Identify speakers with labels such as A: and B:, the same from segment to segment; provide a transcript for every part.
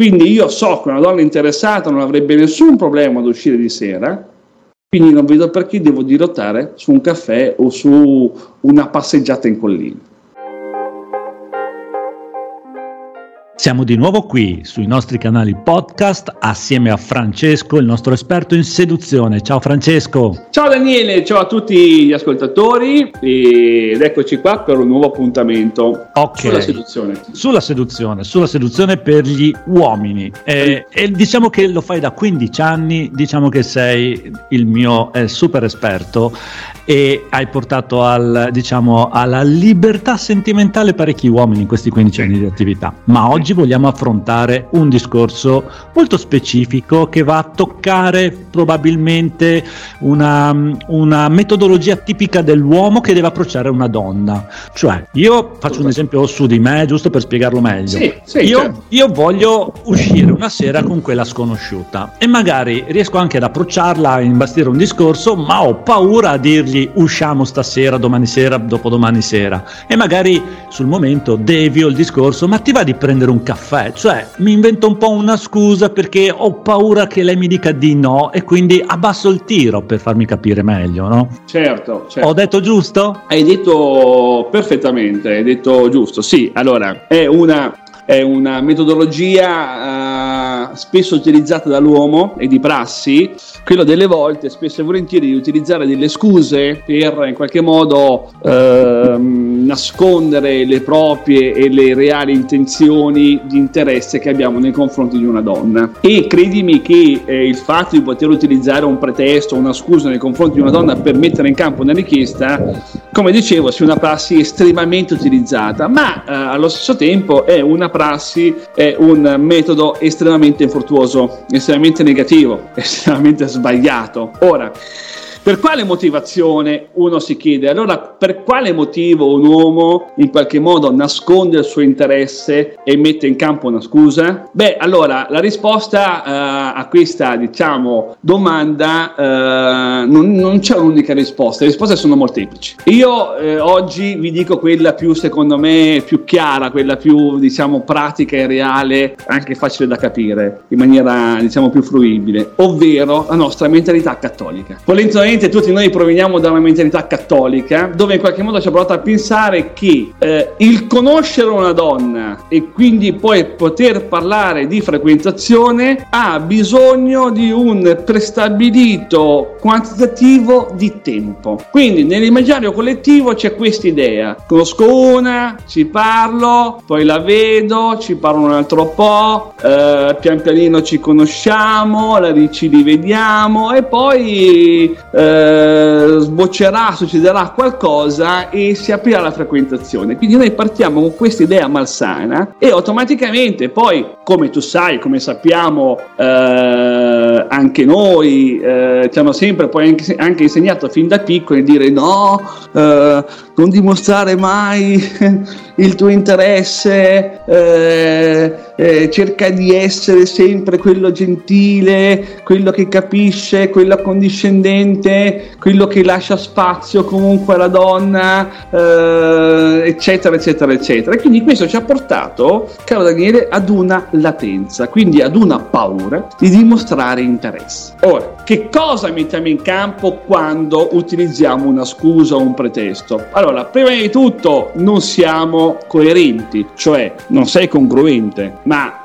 A: Quindi io so che una donna interessata non avrebbe nessun problema ad uscire di sera, quindi non vedo perché devo dirottare su un caffè o su una passeggiata in collina.
B: Siamo di nuovo qui sui nostri canali podcast assieme a Francesco, il nostro esperto in seduzione. Ciao Francesco.
A: Ciao Daniele, ciao a tutti gli ascoltatori ed eccoci qua per un nuovo appuntamento
B: okay. sulla seduzione. Sulla seduzione, sulla seduzione per gli uomini. Eh, e diciamo che lo fai da 15 anni, diciamo che sei il mio eh, super esperto e hai portato al, diciamo, alla libertà sentimentale parecchi uomini in questi 15 anni di attività. Ma oggi oggi vogliamo affrontare un discorso molto specifico che va a toccare probabilmente una, una metodologia tipica dell'uomo che deve approcciare una donna. Cioè, io faccio un esempio su di me, giusto per spiegarlo meglio. Sì, sì, io, certo. io voglio uscire una sera con quella sconosciuta e magari riesco anche ad approcciarla, a imbastire un discorso, ma ho paura a dirgli usciamo stasera, domani sera, dopodomani sera. E magari sul momento devio il discorso, ma ti va di prendere un caffè, cioè mi invento un po' una scusa perché ho paura che lei mi dica di no e quindi abbasso il tiro per farmi capire meglio, no?
A: Certo, certo.
B: Ho detto giusto?
A: Hai detto perfettamente, hai detto giusto. Sì, allora è una, è una metodologia uh, spesso utilizzata dall'uomo e di prassi quello delle volte spesso e volentieri di utilizzare delle scuse per in qualche modo eh, nascondere le proprie e le reali intenzioni di interesse che abbiamo nei confronti di una donna. E credimi che eh, il fatto di poter utilizzare un pretesto una scusa nei confronti di una donna per mettere in campo una richiesta come dicevo sia una prassi estremamente utilizzata ma eh, allo stesso tempo è una prassi è un metodo estremamente infruttuoso estremamente negativo estremamente sbagliato. Ora, per quale motivazione uno si chiede? Allora, per quale motivo un uomo in qualche modo nasconde il suo interesse e mette in campo una scusa? Beh, allora, la risposta uh, a questa, diciamo, domanda uh, non, non, c'è un'unica risposta, le risposte sono molteplici. Io eh, oggi vi dico quella più, secondo me, più chiara, quella più, diciamo, pratica e reale, anche facile da capire, in maniera, diciamo, più fruibile, ovvero la nostra mentalità cattolica. Volentieri Ovviamente tutti noi proveniamo da una mentalità cattolica dove in qualche modo ci ha provato a pensare che eh, il conoscere una donna e quindi poi poter parlare di frequentazione ha bisogno di un prestabilito quantitativo di tempo. Quindi nell'immaginario collettivo c'è questa idea: conosco una, ci parlo, poi la vedo, ci parlo un altro po', eh, pian pianino ci conosciamo, la, ci rivediamo e poi eh, sboccerà, succederà qualcosa e si aprirà la frequentazione. Quindi noi partiamo con questa idea malsana e automaticamente poi, come tu sai, come sappiamo eh, anche noi, eh, ci hanno sempre poi anche, anche, insegnato fin da piccoli dire no, eh, non dimostrare mai il tuo interesse, eh, cerca di essere sempre quello gentile, quello che capisce, quello accondiscendente, quello che lascia spazio comunque alla donna, eh, eccetera, eccetera, eccetera. E quindi questo ci ha portato, caro Daniele, ad una latenza, quindi ad una paura di dimostrare interesse. Ora, che cosa mettiamo in campo quando utilizziamo una scusa o un pretesto? Allora, prima di tutto non siamo coerenti, cioè non sei congruente, ma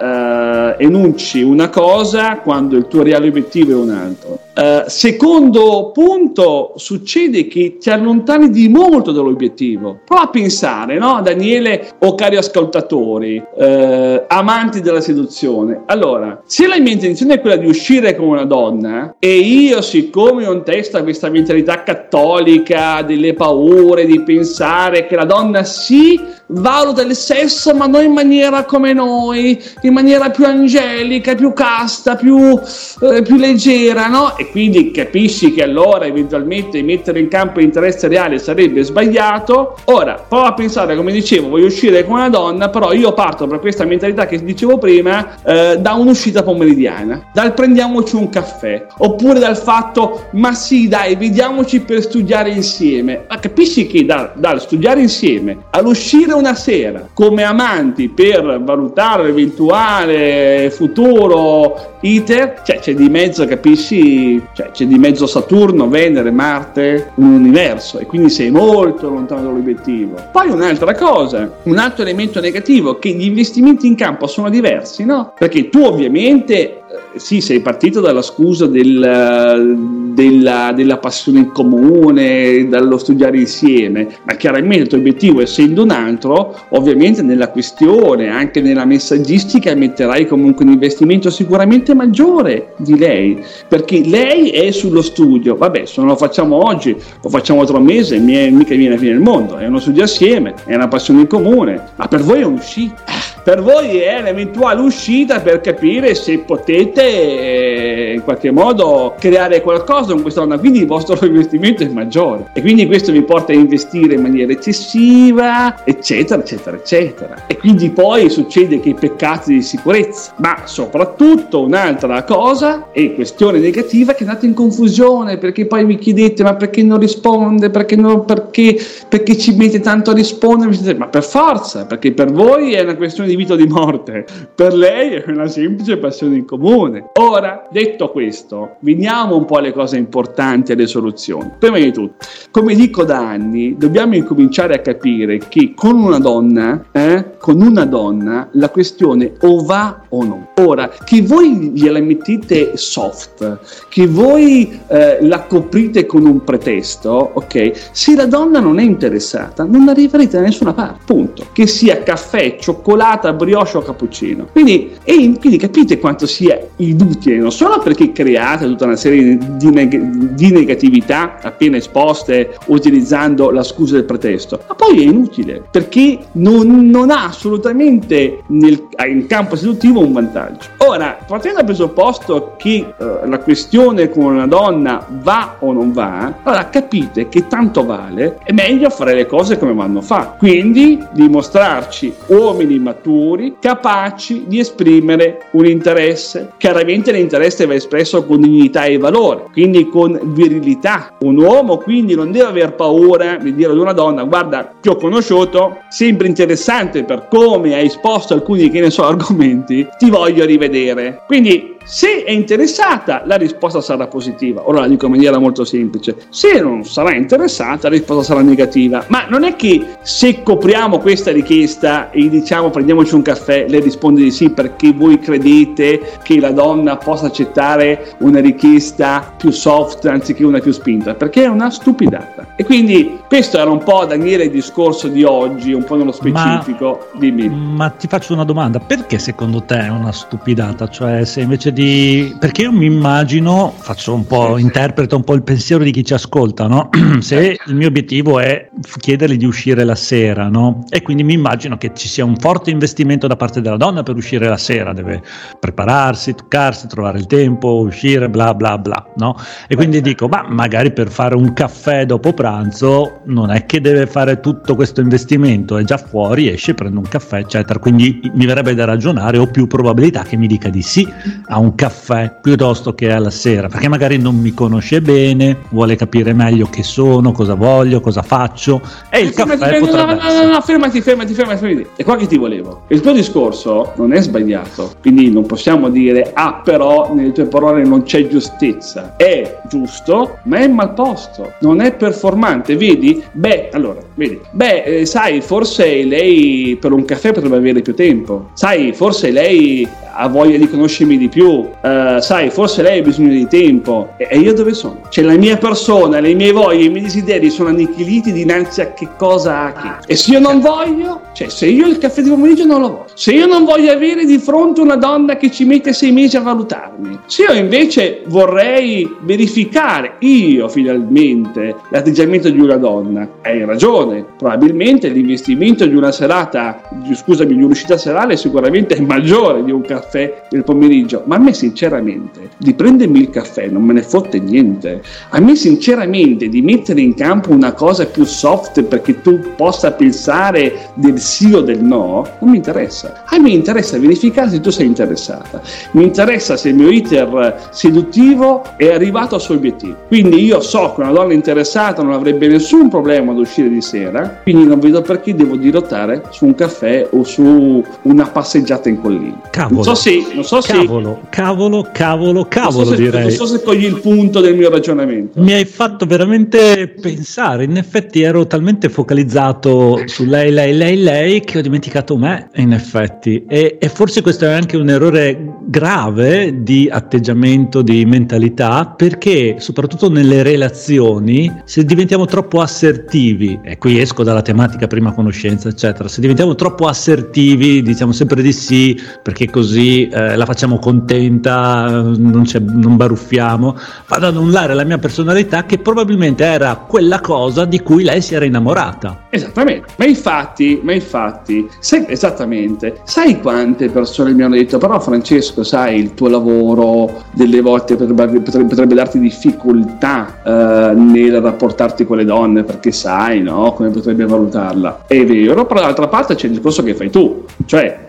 A: eh, enunci una cosa quando il tuo reale obiettivo è un altro. Uh, secondo punto, succede che ti allontani di molto dall'obiettivo. Prova a pensare, no, Daniele o cari ascoltatori, uh, amanti della seduzione. Allora, se la mia intenzione è quella di uscire con una donna e io, siccome ho in testa questa mentalità cattolica delle paure di pensare che la donna sì valuta il sesso, ma non in maniera come noi, in maniera più angelica, più casta, più, eh, più leggera, no? E quindi capisci che allora eventualmente mettere in campo l'interesse reale sarebbe sbagliato. Ora, prova a pensare, come dicevo, voglio uscire con una donna, però io parto per questa mentalità che dicevo prima, eh, da un'uscita pomeridiana, dal prendiamoci un caffè, oppure oppure dal fatto ma sì dai vediamoci per studiare insieme ma capisci che da, dal studiare insieme all'uscire una sera come amanti per valutare l'eventuale futuro iter cioè c'è di mezzo capisci? Cioè, c'è di mezzo Saturno Venere Marte un universo e quindi sei molto lontano dall'obiettivo. Poi un'altra cosa un altro elemento negativo che gli investimenti in campo sono diversi no? Perché tu ovviamente sì, sei partito dalla scusa del, della, della, passione in comune, dallo studiare insieme, ma chiaramente il tuo obiettivo essendo un altro, ovviamente nella questione, anche nella messaggistica, metterai comunque un investimento sicuramente maggiore di lei, perché lei è sullo studio, vabbè, se non lo facciamo oggi, lo facciamo tra un mese, mica viene a fine del mondo, è uno studio assieme, è una passione in comune, ma per voi è un'uscita per voi è l'eventuale uscita per capire se potete eh, in qualche modo creare qualcosa con questa donna, quindi il vostro investimento è maggiore. E quindi questo vi porta a investire in maniera eccessiva, eccetera, eccetera, eccetera. E quindi poi succede che i peccati di sicurezza, ma soprattutto un'altra cosa è questione negativa che andate in confusione perché poi mi chiedete ma perché non risponde, perché, non, perché, perché ci mette tanto a rispondere, ma per forza, perché per voi è una questione di di vita o di morte, per lei è una semplice passione in comune. Ora, detto questo, veniamo un po' alle cose importanti, alle soluzioni. Prima di tutto, come dico da anni, dobbiamo incominciare a capire che con una donna, eh, con una donna, la questione o va o no. Ora, che voi gliela mettete soft, che voi eh, la coprite con un pretesto, ok? Se la donna non è interessata, non arriverete da nessuna parte, punto. Che sia caffè, cioccolata, brioche o cappuccino. Quindi, e, quindi capite quanto sia inutile, non solo perché create tutta una serie di, neg- di negatività appena esposte utilizzando la scusa del pretesto, ma poi è inutile perché non, non ha assolutamente nel, in campo seduttivo un vantaggio. Ora, partendo dal presupposto che uh, la questione con una donna va o non va, allora capite che tanto vale, è meglio fare le cose come vanno fatte. Quindi dimostrarci uomini maturi capaci di esprimere un interesse. Chiaramente l'interesse va espresso con dignità e valore, quindi con virilità. Un uomo quindi non deve aver paura di dire ad una donna guarda ti ho conosciuto, sempre interessante per come hai esposto alcuni che ne so argomenti, ti voglio rivedere. Quindi se è interessata, la risposta sarà positiva. Ora la dico in maniera molto semplice. Se non sarà interessata, la risposta sarà negativa. Ma non è che se copriamo questa richiesta e diciamo prendiamoci un caffè, lei risponde di sì perché voi credete che la donna possa accettare una richiesta più soft anziché una più spinta, perché è una stupidata. E quindi questo era un po' Daniele il discorso di oggi, un po' nello specifico.
B: Ma, Dimmi. Ma ti faccio una domanda, perché secondo te è una stupidata? Cioè se invece di... Perché io mi immagino, faccio un po', interpreto un po' il pensiero di chi ci ascolta, no? Se il mio obiettivo è chiedergli di uscire la sera, no? E quindi mi immagino che ci sia un forte investimento da parte della donna per uscire la sera, deve prepararsi, toccarsi, trovare il tempo, uscire, bla bla bla, no? E quindi dico, ma magari per fare un caffè dopo pranzo non è che deve fare tutto questo investimento, è già fuori, esce, prende un caffè, eccetera. Quindi mi verrebbe da ragionare, ho più probabilità che mi dica di sì a un un caffè piuttosto che alla sera, perché magari non mi conosce bene, vuole capire meglio che sono, cosa voglio, cosa faccio e il fermati, caffè fermati, potrebbe
A: no, no, no, no, fermati, fermati, fermati, fermati. E qua che ti volevo. Il tuo discorso non è sbagliato, quindi non possiamo dire ah però nelle tue parole non c'è giustezza. È giusto, ma è mal posto, non è performante, vedi? Beh, allora, vedi. Beh, eh, sai, forse lei per un caffè potrebbe avere più tempo. Sai, forse lei ha voglia di conoscermi di più, uh, sai, forse lei ha bisogno di tempo. E, e, io dove sono? Cioè la mia persona, le mie voglie, i miei desideri sono annichiliti dinanzi a che cosa ha chi. E se io non voglio, cioè se io il caffè di pomeriggio non lo voglio, se io non voglio avere di fronte una donna che ci mette sei mesi a valutarmi, se io invece vorrei verificare io finalmente l'atteggiamento di una donna, hai ragione, probabilmente l'investimento di una serata, scusami, di un'uscita serale sicuramente è maggiore di un caffè del pomeriggio, ma me sinceramente di prendermi il caffè non me ne fotte niente. A me sinceramente di mettere in campo una cosa più soft perché tu possa pensare del sì o del no, non mi interessa. A me interessa verificare se tu sei interessata. Mi interessa se il mio iter seduttivo è arrivato al suo obiettivo. Quindi io so che una donna interessata non avrebbe nessun problema ad uscire di sera, quindi non vedo perché devo dirottare su un caffè o su una passeggiata in collina.
B: Cavolo.
A: Non so se, non so
B: cavolo,
A: se,
B: cavolo, cavolo, cavolo,
A: non so se,
B: direi.
A: Non so se cogli il punto del mio ragionamento.
B: Mi hai fatto veramente pensare, in effetti ero talmente focalizzato su lei, lei, lei, lei, che ho dimenticato me, in effetti. E, e forse questo è anche un errore grave di atteggiamento, di mentalità, perché soprattutto nelle relazioni, se diventiamo troppo assertivi, e qui esco dalla tematica prima conoscenza, eccetera, se diventiamo troppo assertivi, diciamo sempre di sì, perché così eh, la facciamo contenta, non, non baruffiamo, vado ad annullare la mia personalità che probabilmente era quella cosa di cui lei si era innamorata.
A: Esattamente, ma infatti, ma infatti, sai, esattamente, sai quante persone mi hanno detto, però Francesco, sai, il tuo lavoro delle volte potrebbe, potrebbe, potrebbe darti difficoltà eh, nel rapportarti con le donne, perché sai, no, come potrebbe valutarla. È vero, però dall'altra parte c'è il discorso che fai tu, cioè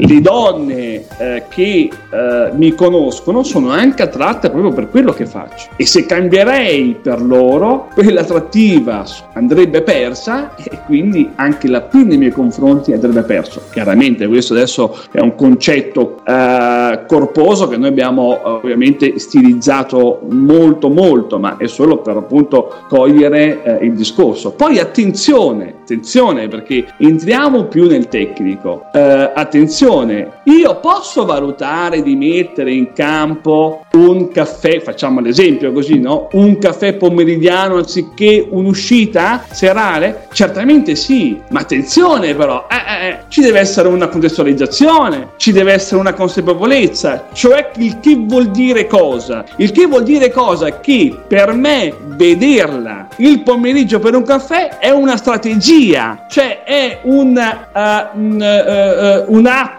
A: le donne eh, che eh, mi conoscono sono anche attratte proprio per quello che faccio. E se cambierei per loro quell'attrattiva andrebbe persa e quindi anche l'appino nei miei confronti andrebbe perso. Chiaramente questo adesso è un concetto eh, corposo che noi abbiamo ovviamente stilizzato molto molto ma è solo per appunto cogliere eh, il discorso. Poi attenzione attenzione perché entriamo più nel tecnico. Eh, attenzione io posso valutare di mettere in campo un caffè, facciamo l'esempio così, no? Un caffè pomeridiano anziché un'uscita serale? Certamente sì, ma attenzione però, eh, eh, eh, ci deve essere una contestualizzazione, ci deve essere una consapevolezza, cioè il che vuol dire cosa? Il che vuol dire cosa? Che per me vederla il pomeriggio per un caffè è una strategia, cioè è un, uh, un, uh, uh, un atto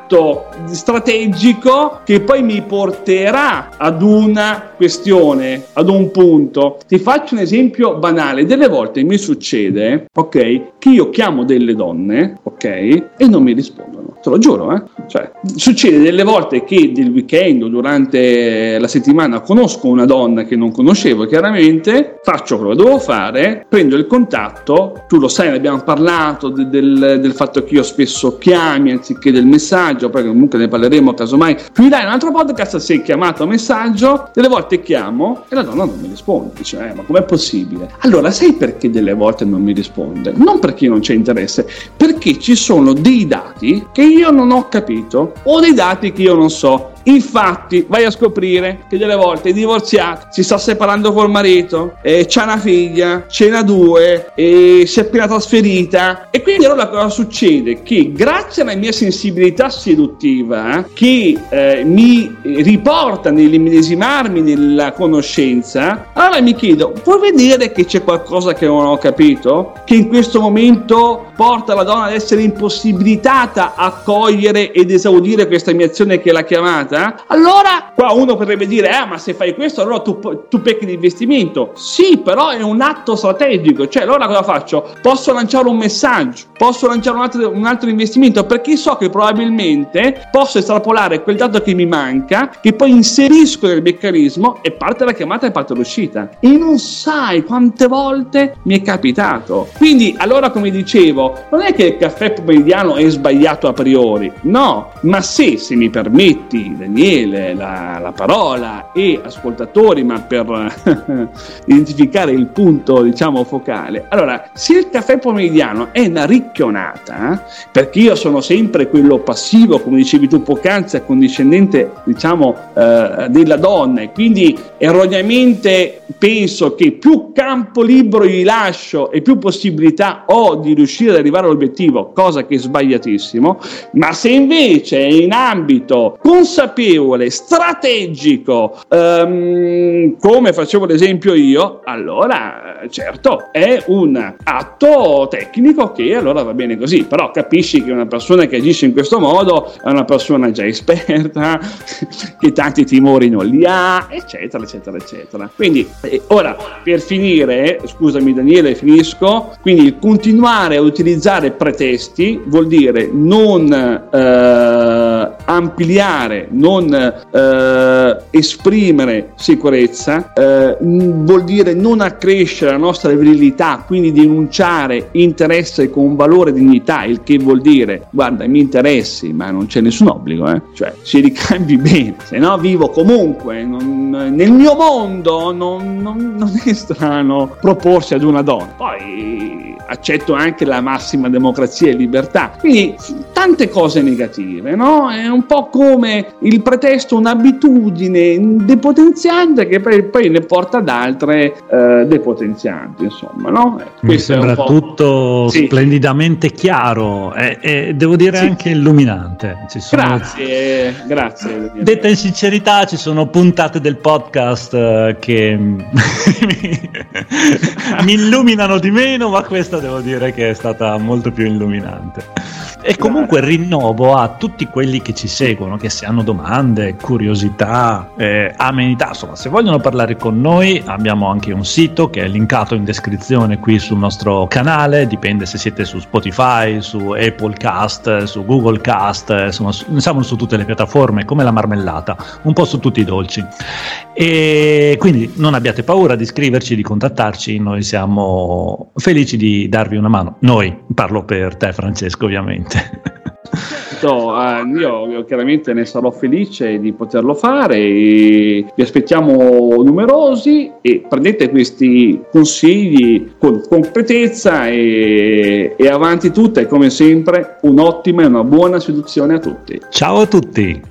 A: strategico che poi mi porterà ad una questione, ad un punto. Ti faccio un esempio banale. Delle volte mi succede, ok, che io chiamo delle donne, ok, e non mi rispondono. Te lo giuro, eh? Cioè, succede delle volte che del weekend o durante la settimana conosco una donna che non conoscevo chiaramente, faccio quello che devo fare, prendo il contatto, tu lo sai, ne abbiamo parlato de- del, del, fatto che io spesso chiami anziché del messaggio, poi comunque ne parleremo casomai più in là un altro podcast se hai chiamato messaggio, delle volte chiamo e la donna non mi risponde, dice, eh, ma com'è possibile? Allora, sai perché delle volte non mi risponde? Non perché non c'è interesse, perché ci sono dei dati che io non ho capito o dei dati che io non so. Infatti, vai a scoprire che delle volte è divorziata, si sta separando col marito, eh, c'ha una figlia, ce n'ha due, eh, si è appena trasferita. E quindi allora cosa succede? Che grazie alla mia sensibilità seduttiva, che eh, mi riporta nell'immedesimarmi nella conoscenza, allora mi chiedo, puoi vedere che c'è qualcosa che non ho capito? Che in questo momento porta la donna ad essere impossibilitata a cogliere ed esaudire questa mia azione che è la chiamata? Allora, qua uno potrebbe dire, ah, ma se fai questo, allora tu, tu pecchi di investimento. Sì, però è un atto strategico, cioè allora cosa faccio? Posso lanciare un messaggio, posso lanciare un altro, un altro investimento, perché so che probabilmente posso estrapolare quel dato che mi manca, che poi inserisco nel meccanismo e parte la chiamata e parte l'uscita. E non sai quante volte mi è capitato. Quindi, allora, come dicevo, non è che il caffè pomeridiano è sbagliato a priori, no, ma se, se mi permetti, Daniele, la, la parola e ascoltatori, ma per identificare il punto, diciamo, focale, allora, se il caffè pomeridiano è una ricchionata, perché io sono sempre quello passivo, come dicevi tu poc'anzi, accondiscendente, diciamo, eh, della donna, e quindi erroneamente penso che più campo libero gli lascio e più possibilità ho di riuscire ad arrivare all'obiettivo, cosa che è sbagliatissimo, ma se invece è in ambito consapevole, strategico, um, come facevo l'esempio io, allora certo è un atto tecnico che allora va bene così, però capisci che una persona che agisce in questo modo è una persona già esperta, che tanti timori non li ha, eccetera, eccetera, eccetera. Quindi eh, ora per finire, scusami Daniele, finisco, quindi continuare a utilizzare pretesti vuol dire non eh, ampliare, non eh, esprimere sicurezza, eh, vuol dire non accrescere la nostra virilità, quindi denunciare interesse con valore e dignità, il che vuol dire guarda mi interessi, ma non c'è nessun obbligo, eh? cioè si ricambi bene, se no vivo comunque, non, nel mio mondo non, non, non è strano proporsi ad una donna. Poi accetto anche la massima democrazia e libertà. Quindi tante cose negative, no? È un po' come il pretesto, un'abitudine depotenziante che poi, poi ne porta ad altre eh, depotenzianti, insomma, no?
B: Mi sembra tutto sì. splendidamente chiaro e, e devo dire sì. anche illuminante.
A: Sono... Grazie, grazie.
B: Detta in sincerità, ci sono puntate del podcast eh, che mi illuminano di meno, ma questa devo dire che è stata molto più illuminante. E comunque rinnovo a tutti quelli che ci seguono, che se hanno domande, curiosità, eh, amenità, insomma, se vogliono parlare con noi, abbiamo anche un sito che è linkato in descrizione qui sul nostro canale, dipende se siete su Spotify, su Apple Cast, su Google Cast, insomma, siamo su tutte le piattaforme, come la marmellata, un po' su tutti i dolci. E quindi non abbiate paura di scriverci, di contattarci, noi siamo felici di darvi una mano. Noi, parlo per te Francesco ovviamente ovviamente.
A: Certo, eh, io, chiaramente ne sarò felice di poterlo fare vi aspettiamo numerosi e prendete questi consigli con concretezza e, e avanti tutta e come sempre un'ottima e una buona seduzione a tutti.
B: Ciao a tutti!